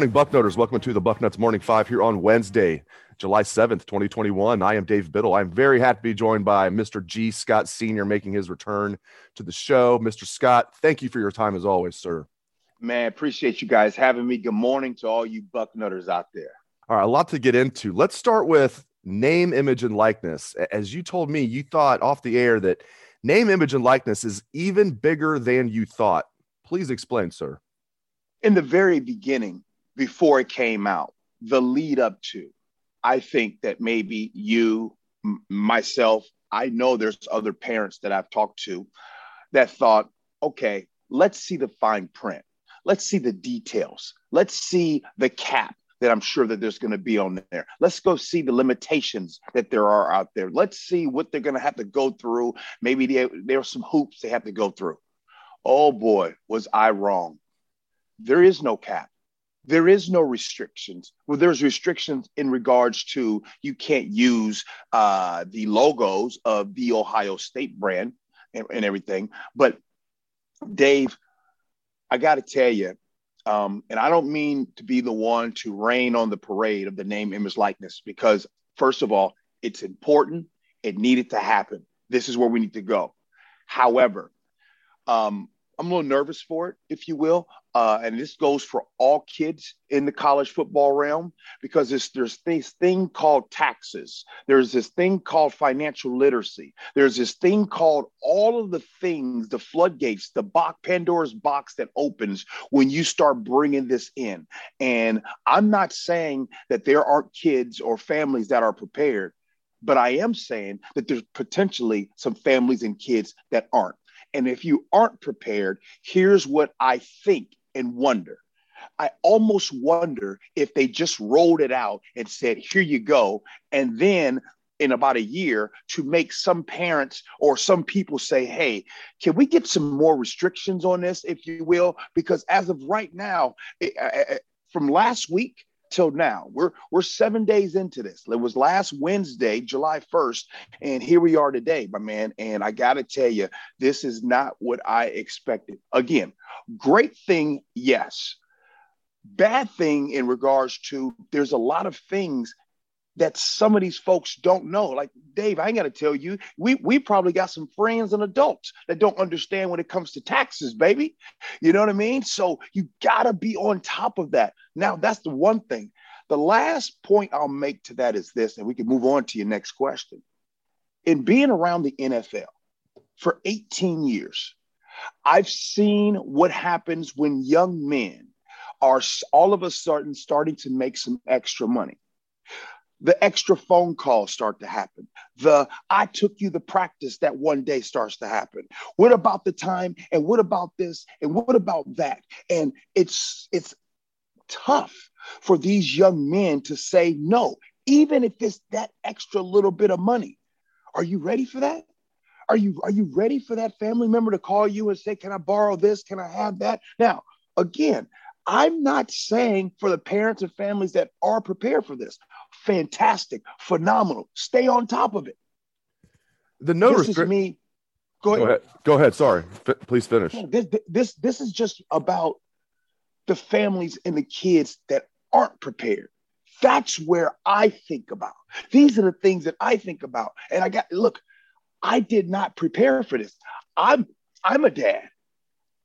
Morning, Bucknutters. Welcome to the Bucknuts Morning Five here on Wednesday, July 7th, 2021. I am Dave Biddle. I'm very happy to be joined by Mr. G. Scott Sr. making his return to the show. Mr. Scott, thank you for your time as always, sir. Man, appreciate you guys having me. Good morning to all you Bucknutters out there. All right, a lot to get into. Let's start with name, image, and likeness. As you told me, you thought off the air that name, image, and likeness is even bigger than you thought. Please explain, sir in the very beginning, before it came out, the lead up to, I think that maybe you, m- myself, I know there's other parents that I've talked to that thought, okay, let's see the fine print. Let's see the details. Let's see the cap that I'm sure that there's going to be on there. Let's go see the limitations that there are out there. Let's see what they're going to have to go through. Maybe there, there are some hoops they have to go through. Oh boy, was I wrong there is no cap. There is no restrictions. Well, there's restrictions in regards to you can't use uh, the logos of the Ohio State brand and, and everything. But Dave, I got to tell you, um, and I don't mean to be the one to rain on the parade of the name, image, likeness, because first of all, it's important. It needed to happen. This is where we need to go. However, um, I'm a little nervous for it, if you will. Uh, and this goes for all kids in the college football realm because there's this thing called taxes. There's this thing called financial literacy. There's this thing called all of the things, the floodgates, the box, Pandora's box that opens when you start bringing this in. And I'm not saying that there aren't kids or families that are prepared, but I am saying that there's potentially some families and kids that aren't. And if you aren't prepared, here's what I think and wonder. I almost wonder if they just rolled it out and said, here you go. And then in about a year to make some parents or some people say, hey, can we get some more restrictions on this, if you will? Because as of right now, it, uh, from last week, till now. We're we're seven days into this. It was last Wednesday, July 1st, and here we are today, my man. And I gotta tell you, this is not what I expected. Again, great thing, yes. Bad thing in regards to there's a lot of things that some of these folks don't know. Like Dave, I ain't got to tell you, we we probably got some friends and adults that don't understand when it comes to taxes, baby. You know what I mean? So you got to be on top of that. Now, that's the one thing. The last point I'll make to that is this, and we can move on to your next question. In being around the NFL for 18 years, I've seen what happens when young men are all of a sudden starting to make some extra money the extra phone calls start to happen. The I took you the practice that one day starts to happen. What about the time? And what about this? And what about that? And it's it's tough for these young men to say no, even if it's that extra little bit of money. Are you ready for that? Are you are you ready for that family member to call you and say, "Can I borrow this? Can I have that?" Now, again, I'm not saying for the parents and families that are prepared for this fantastic, phenomenal. Stay on top of it. The no this is me. Go ahead. Go ahead. Go ahead. Sorry. F- please finish. This, this this is just about the families and the kids that aren't prepared. That's where I think about. These are the things that I think about. And I got look, I did not prepare for this. I'm I'm a dad.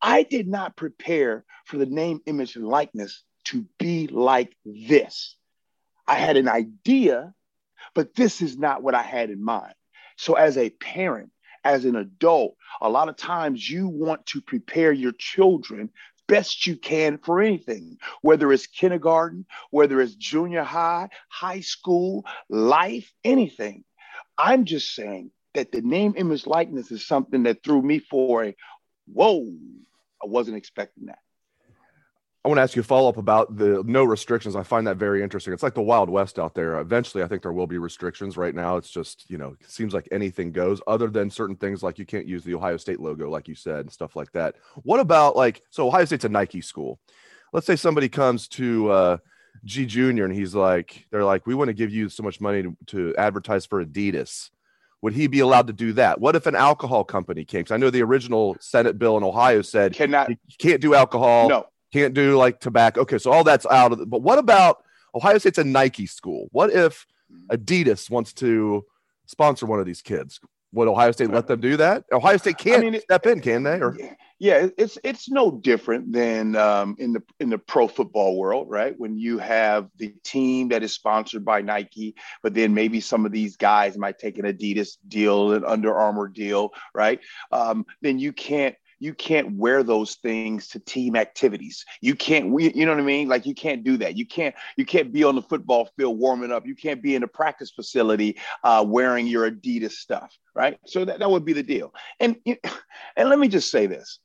I did not prepare for the name, image, and likeness to be like this. I had an idea, but this is not what I had in mind. So, as a parent, as an adult, a lot of times you want to prepare your children best you can for anything, whether it's kindergarten, whether it's junior high, high school, life, anything. I'm just saying that the name, image, likeness is something that threw me for a whoa. I wasn't expecting that. I want to ask you a follow up about the no restrictions. I find that very interesting. It's like the Wild West out there. Eventually, I think there will be restrictions. Right now, it's just, you know, it seems like anything goes, other than certain things like you can't use the Ohio State logo, like you said, and stuff like that. What about like, so Ohio State's a Nike school. Let's say somebody comes to uh, G Junior and he's like, they're like, we want to give you so much money to, to advertise for Adidas. Would he be allowed to do that? What if an alcohol company came? Because I know the original Senate bill in Ohio said cannot, you can't do alcohol. No can't do like tobacco. Okay, so all that's out of it. But what about Ohio State's a Nike school? What if Adidas wants to sponsor one of these kids? Would Ohio State let them do that? Ohio State can't I mean, step in, can they? Or yeah, it's it's no different than um, in the in the pro football world, right? When you have the team that is sponsored by Nike, but then maybe some of these guys might take an Adidas deal, an Under Armour deal, right? Um, then you can't you can't wear those things to team activities. You can't, we, you know what I mean? Like you can't do that. You can't, you can't be on the football field warming up. You can't be in the practice facility uh, wearing your Adidas stuff, right? So that, that would be the deal. And and let me just say this: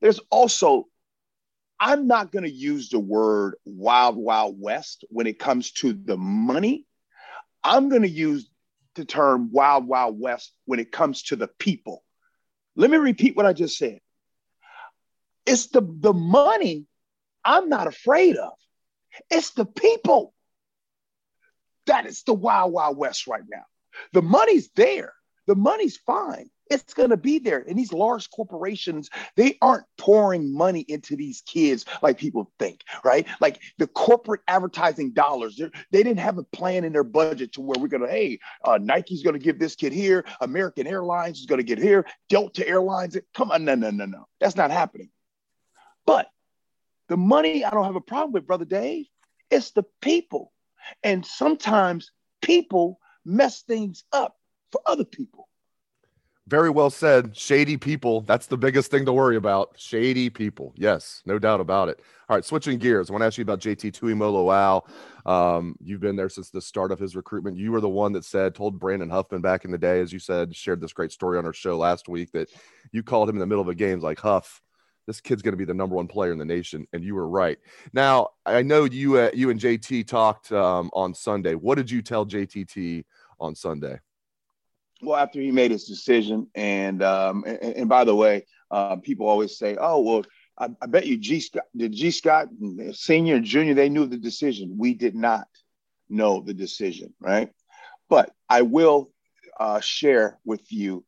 there's also, I'm not going to use the word wild wild west when it comes to the money. I'm going to use the term wild wild west when it comes to the people let me repeat what I just said. It's the, the money I'm not afraid of. It's the people. That is the wild, wild west right now. The money's there. The money's fine. It's going to be there. And these large corporations, they aren't pouring money into these kids like people think, right? Like the corporate advertising dollars, they didn't have a plan in their budget to where we're going to, hey, uh, Nike's going to give this kid here, American Airlines is going to get here, Delta Airlines. Come on, no, no, no, no. That's not happening. But the money, I don't have a problem with, Brother Dave. It's the people. And sometimes people mess things up for other people. Very well said. Shady people. That's the biggest thing to worry about. Shady people. Yes, no doubt about it. All right, switching gears. I want to ask you about JT Tuimoloau. Um, you've been there since the start of his recruitment. You were the one that said, told Brandon Huffman back in the day, as you said, shared this great story on our show last week that you called him in the middle of a game like Huff. This kid's going to be the number one player in the nation, and you were right. Now I know you, uh, you and JT talked um, on Sunday. What did you tell JTT on Sunday? Well, after he made his decision, and um, and, and by the way, uh, people always say, "Oh, well, I, I bet you G Scott, the G Scott, senior and junior, they knew the decision. We did not know the decision, right? But I will uh, share with you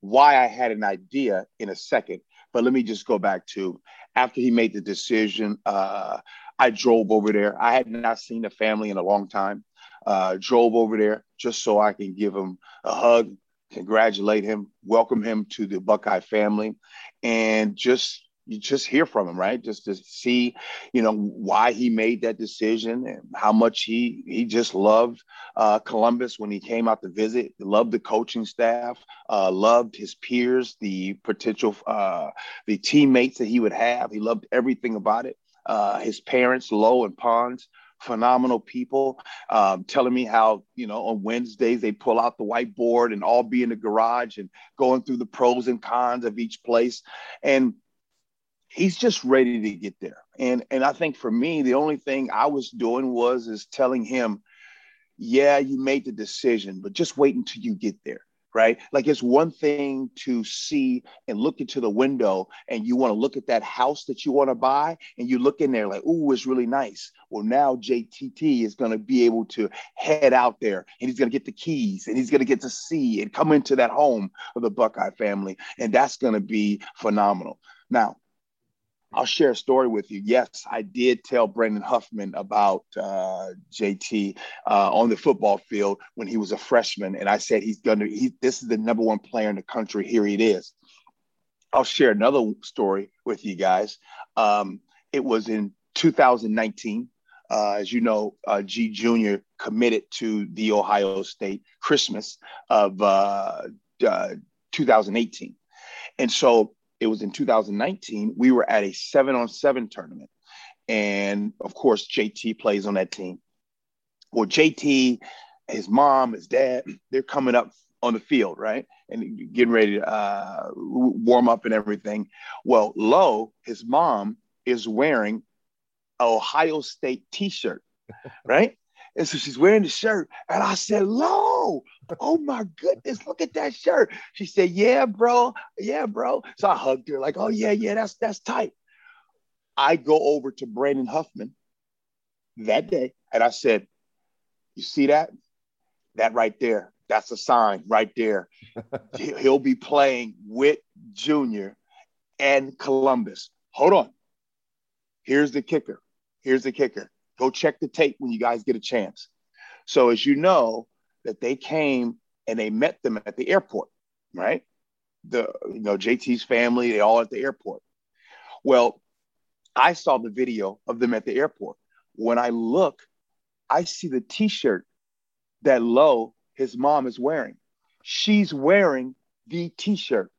why I had an idea in a second. But let me just go back to after he made the decision. Uh, I drove over there. I had not seen the family in a long time uh, drove over there just so I can give him a hug, congratulate him, welcome him to the Buckeye family, and just you just hear from him, right? Just to see, you know, why he made that decision and how much he he just loved uh, Columbus when he came out to visit. Loved the coaching staff, uh, loved his peers, the potential, uh, the teammates that he would have. He loved everything about it. Uh, his parents, Lo and Pons, phenomenal people um, telling me how you know on wednesdays they pull out the whiteboard and all be in the garage and going through the pros and cons of each place. And he's just ready to get there. And and i think for me the only thing i was doing was is telling him yeah you made the decision but just wait until you get there right? Like it's one thing to see and look into the window and you want to look at that house that you want to buy and you look in there like, oh, it's really nice. Well, now JTT is going to be able to head out there and he's going to get the keys and he's going to get to see and come into that home of the Buckeye family. And that's going to be phenomenal. Now, I'll share a story with you. Yes, I did tell Brandon Huffman about uh, JT uh, on the football field when he was a freshman, and I said he's going to. He, this is the number one player in the country. Here he it is. I'll share another story with you guys. Um, it was in 2019. Uh, as you know, uh, G Junior committed to the Ohio State Christmas of uh, uh, 2018, and so it was in 2019. We were at a seven on seven tournament. And of course, JT plays on that team. Well, JT, his mom, his dad, they're coming up on the field, right? And getting ready to uh, warm up and everything. Well, Lo, his mom, is wearing Ohio State t-shirt, right? And so she's wearing the shirt. And I said, Lo, oh my goodness, look at that shirt. She said, Yeah, bro. Yeah, bro. So I hugged her, like, oh yeah, yeah, that's that's tight. I go over to Brandon Huffman that day and I said, You see that? That right there. That's a sign right there. He'll be playing with Junior and Columbus. Hold on. Here's the kicker. Here's the kicker. Go check the tape when you guys get a chance. So, as you know, that they came and they met them at the airport, right? The you know JT's family, they all at the airport. Well, I saw the video of them at the airport. When I look, I see the T-shirt that Lo, his mom, is wearing. She's wearing the T-shirt.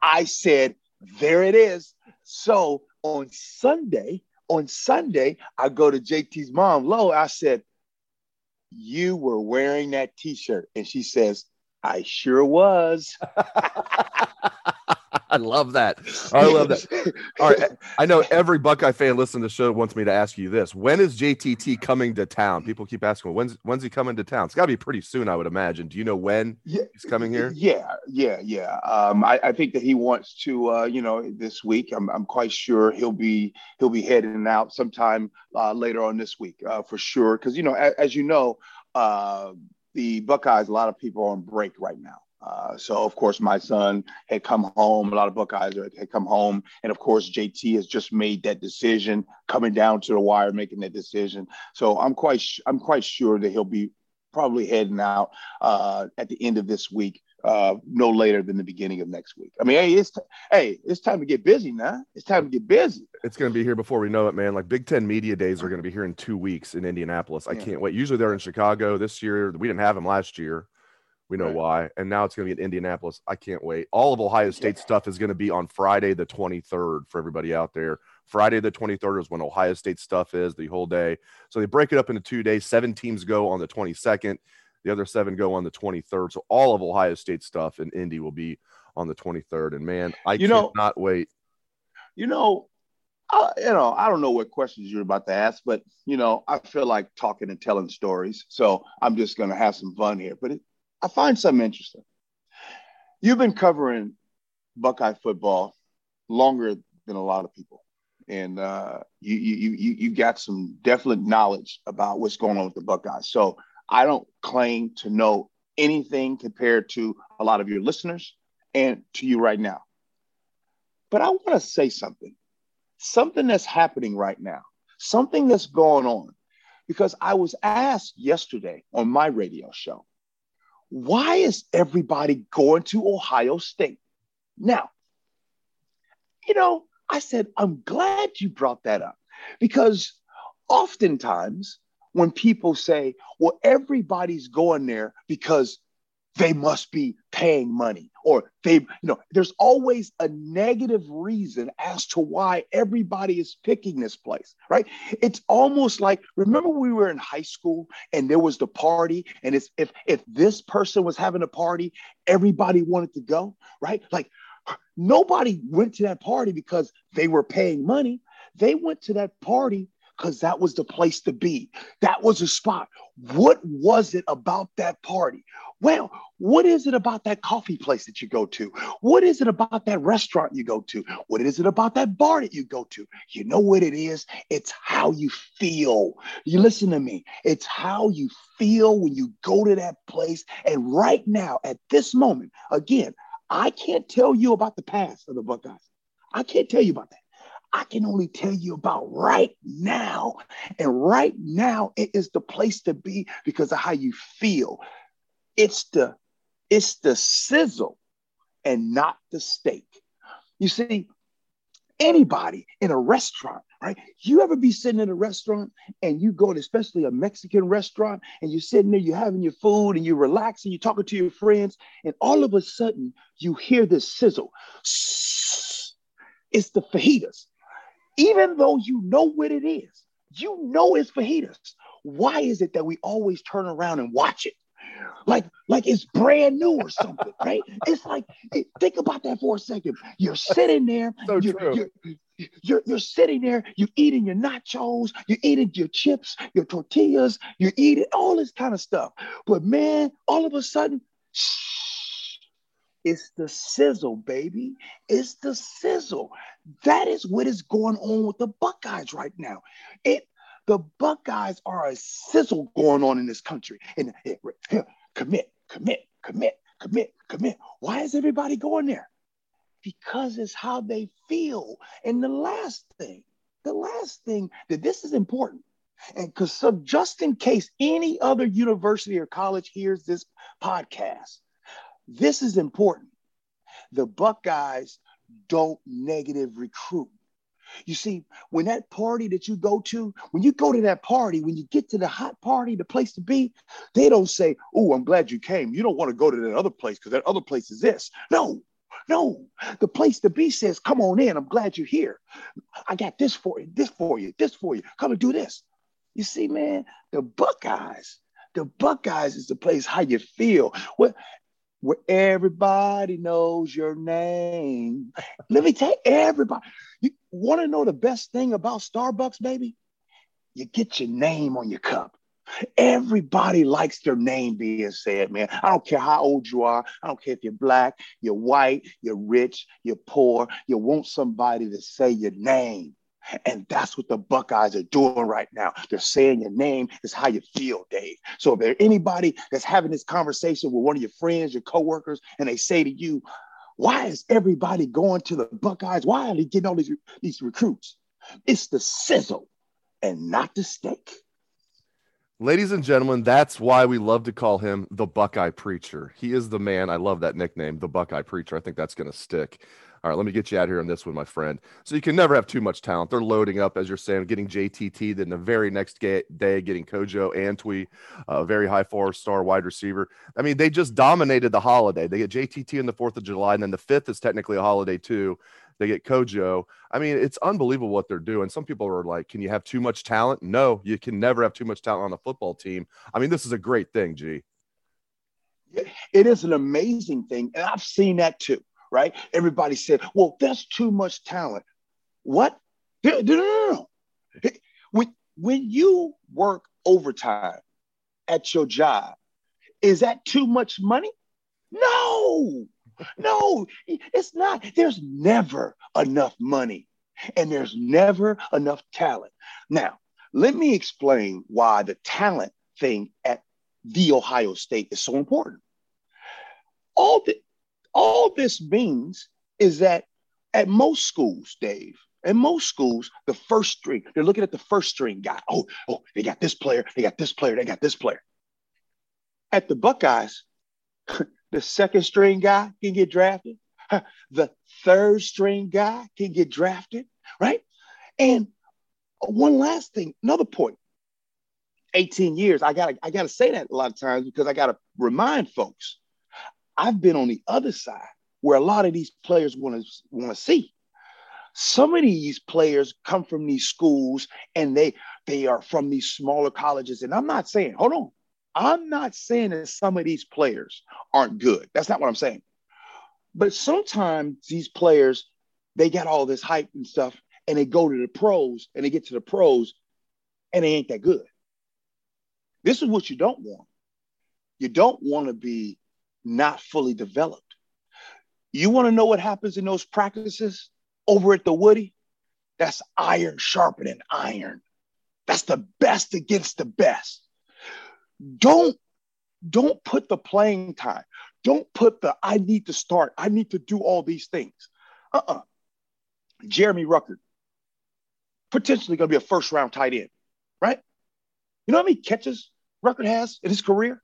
I said, "There it is." So on Sunday, on Sunday, I go to JT's mom, Lo. I said, You were wearing that t shirt. And she says, I sure was. I love that. I love that. All right. I know every Buckeye fan listening to the show wants me to ask you this. When is JTT coming to town? People keep asking, when's when's he coming to town? It's got to be pretty soon, I would imagine. Do you know when yeah, he's coming here? Yeah, yeah, yeah. Um, I, I, think that he wants to, uh, you know, this week. I'm, I'm quite sure he'll be he'll be heading out sometime uh, later on this week uh, for sure. Because you know, as, as you know, uh, the Buckeyes, a lot of people are on break right now. Uh, so of course my son had come home. A lot of Buckeyes had come home, and of course JT has just made that decision, coming down to the wire, making that decision. So I'm quite I'm quite sure that he'll be probably heading out uh, at the end of this week, uh, no later than the beginning of next week. I mean, hey, it's t- hey, it's time to get busy now. It's time to get busy. It's going to be here before we know it, man. Like Big Ten Media Days are going to be here in two weeks in Indianapolis. I yeah. can't wait. Usually they're in Chicago. This year we didn't have them last year. We know right. why. And now it's going to be in Indianapolis. I can't wait. All of Ohio State yeah. stuff is going to be on Friday, the 23rd, for everybody out there. Friday, the 23rd is when Ohio State stuff is the whole day. So they break it up into two days. Seven teams go on the 22nd, the other seven go on the 23rd. So all of Ohio State stuff in Indy will be on the 23rd. And man, I you cannot know, wait. You know, I, you know, I don't know what questions you're about to ask, but you know, I feel like talking and telling stories. So I'm just going to have some fun here. But it, I find something interesting. You've been covering Buckeye football longer than a lot of people, and uh, you, you you you got some definite knowledge about what's going on with the Buckeyes. So I don't claim to know anything compared to a lot of your listeners and to you right now. But I want to say something, something that's happening right now, something that's going on, because I was asked yesterday on my radio show why is everybody going to Ohio State? Now, you know, I said, I'm glad you brought that up because oftentimes when people say, well, everybody's going there because they must be paying money or they you know there's always a negative reason as to why everybody is picking this place right it's almost like remember we were in high school and there was the party and it's if if this person was having a party everybody wanted to go right like nobody went to that party because they were paying money they went to that party because that was the place to be. That was a spot. What was it about that party? Well, what is it about that coffee place that you go to? What is it about that restaurant you go to? What is it about that bar that you go to? You know what it is? It's how you feel. You listen to me. It's how you feel when you go to that place. And right now, at this moment, again, I can't tell you about the past of the Buckeyes. I can't tell you about that. I can only tell you about right now. And right now, it is the place to be because of how you feel. It's the it's the sizzle and not the steak. You see, anybody in a restaurant, right? You ever be sitting in a restaurant and you go to especially a Mexican restaurant and you're sitting there, you're having your food and you're relaxing, you're talking to your friends, and all of a sudden you hear this sizzle. It's the fajitas. Even though you know what it is, you know it's fajitas. Why is it that we always turn around and watch it? Like, like it's brand new or something, right? It's like, think about that for a second. You're sitting there, So you're, true. you're, you're, you're sitting there, you're eating your nachos, you're eating your chips, your tortillas, you're eating all this kind of stuff. But man, all of a sudden, shh, it's the sizzle, baby. It's the sizzle. That is what is going on with the Buckeyes right now. It the Buckeyes are a sizzle going on in this country. And commit, commit, commit, commit, commit. Why is everybody going there? Because it's how they feel. And the last thing, the last thing that this is important. And because so just in case any other university or college hears this podcast, this is important. The Buckeyes don't negative recruit. You see, when that party that you go to, when you go to that party, when you get to the hot party, the place to be, they don't say, Oh, I'm glad you came. You don't want to go to that other place because that other place is this. No, no. The place to be says, Come on in. I'm glad you're here. I got this for you, this for you, this for you. Come and do this. You see, man, the Buckeyes, the Buckeyes is the place how you feel. What where everybody knows your name. Let me tell everybody. You want to know the best thing about Starbucks, baby? You get your name on your cup. Everybody likes their name being said, man. I don't care how old you are. I don't care if you're black, you're white, you're rich, you're poor. You want somebody to say your name. And that's what the Buckeyes are doing right now. They're saying your name is how you feel, Dave. So if there's anybody that's having this conversation with one of your friends, your coworkers, and they say to you, why is everybody going to the Buckeyes? Why are they getting all these, these recruits? It's the sizzle and not the steak. Ladies and gentlemen, that's why we love to call him the Buckeye Preacher. He is the man. I love that nickname, the Buckeye Preacher. I think that's going to stick. All right, let me get you out here on this one, my friend. So you can never have too much talent. They're loading up, as you're saying, getting JTT, then the very next day getting Kojo Antwi, a uh, very high four-star wide receiver. I mean, they just dominated the holiday. They get JTT in the 4th of July, and then the 5th is technically a holiday too. They get Kojo. I mean, it's unbelievable what they're doing. Some people are like, can you have too much talent? No, you can never have too much talent on a football team. I mean, this is a great thing, G. It is an amazing thing. And I've seen that too, right? Everybody said, well, that's too much talent. What? No, no, no. When, when you work overtime at your job, is that too much money? No, no, it's not. There's never enough money and there's never enough talent. Now, let me explain why the talent thing at the Ohio State is so important. All, the, all this means is that at most schools, Dave, at most schools, the first string, they're looking at the first string guy. Oh, oh, they got this player, they got this player, they got this player. At the Buckeyes, the second string guy can get drafted. The third string guy can get drafted, right? And one last thing, another point. 18 years, I gotta, I gotta say that a lot of times because I gotta remind folks. I've been on the other side where a lot of these players want to want to see. Some of these players come from these schools and they they are from these smaller colleges. And I'm not saying, hold on, I'm not saying that some of these players aren't good. That's not what I'm saying. But sometimes these players, they got all this hype and stuff, and they go to the pros and they get to the pros and they ain't that good. This is what you don't want. You don't want to be not fully developed. You want to know what happens in those practices over at the Woody? That's iron sharpening iron. That's the best against the best. Don't don't put the playing time. Don't put the I need to start. I need to do all these things. Uh-uh. Jeremy Ruckert, potentially going to be a first round tight end, right? You know how many catches Ruckert has in his career?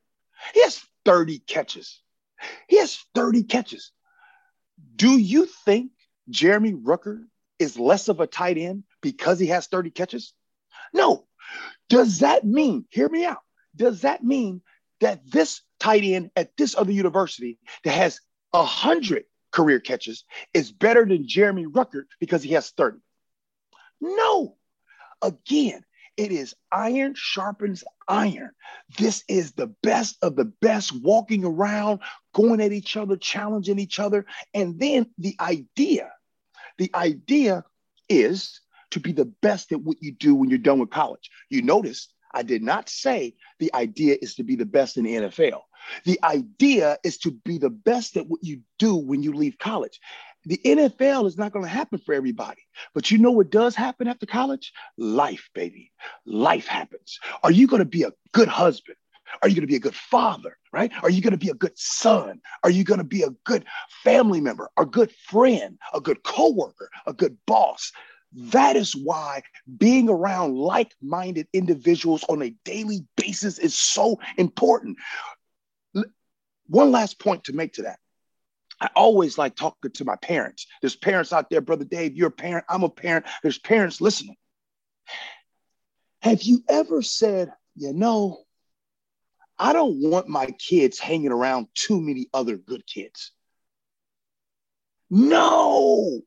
He has 30 catches. He has 30 catches. Do you think Jeremy Ruckert is less of a tight end because he has 30 catches? No. Does that mean, hear me out, does that mean that this tight end at this other university that has 100 career catches is better than Jeremy Ruckert because he has 30. No. Again, it is iron sharpens iron. This is the best of the best walking around, going at each other, challenging each other. And then the idea, the idea is to be the best at what you do when you're done with college. You notice I did not say the idea is to be the best in the NFL. The idea is to be the best at what you do when you leave college. The NFL is not going to happen for everybody. But you know what does happen after college? Life, baby. Life happens. Are you going to be a good husband? Are you going to be a good father, right? Are you going to be a good son? Are you going to be a good family member, a good friend, a good coworker, a good boss? That is why being around like minded individuals on a daily basis is so important. One last point to make to that. I always like talking to my parents. There's parents out there, Brother Dave, you're a parent, I'm a parent. There's parents listening. Have you ever said, you know, I don't want my kids hanging around too many other good kids? No.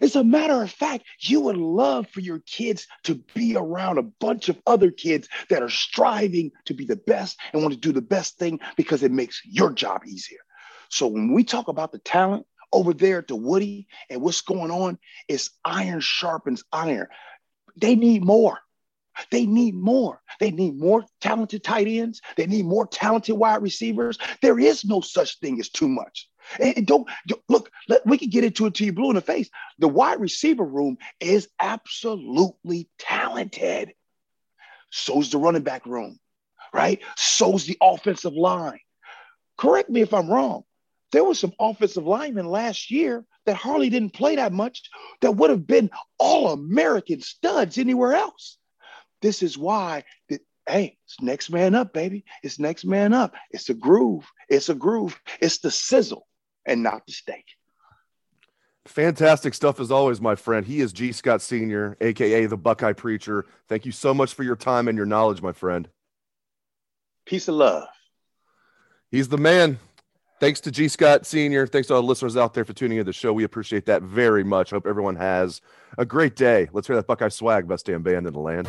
As a matter of fact, you would love for your kids to be around a bunch of other kids that are striving to be the best and want to do the best thing because it makes your job easier. So when we talk about the talent over there to Woody and what's going on, it's iron sharpens iron. They need more. They need more. They need more talented tight ends. They need more talented wide receivers. There is no such thing as too much. And don't, look, let, we can get into it to you blue in the face. The wide receiver room is absolutely talented. So's the running back room, right? So's the offensive line. Correct me if I'm wrong. There was some offensive linemen last year that Harley didn't play that much that would have been all American studs anywhere else. This is why that hey, it's next man up, baby. It's next man up. It's a groove. It's a groove. It's the sizzle and not the steak. Fantastic stuff as always, my friend. He is G. Scott Sr., aka the Buckeye Preacher. Thank you so much for your time and your knowledge, my friend. Peace of love. He's the man. Thanks to G. Scott Sr. Thanks to all the listeners out there for tuning in to the show. We appreciate that very much. Hope everyone has a great day. Let's hear that Buckeye swag, best damn band in the land.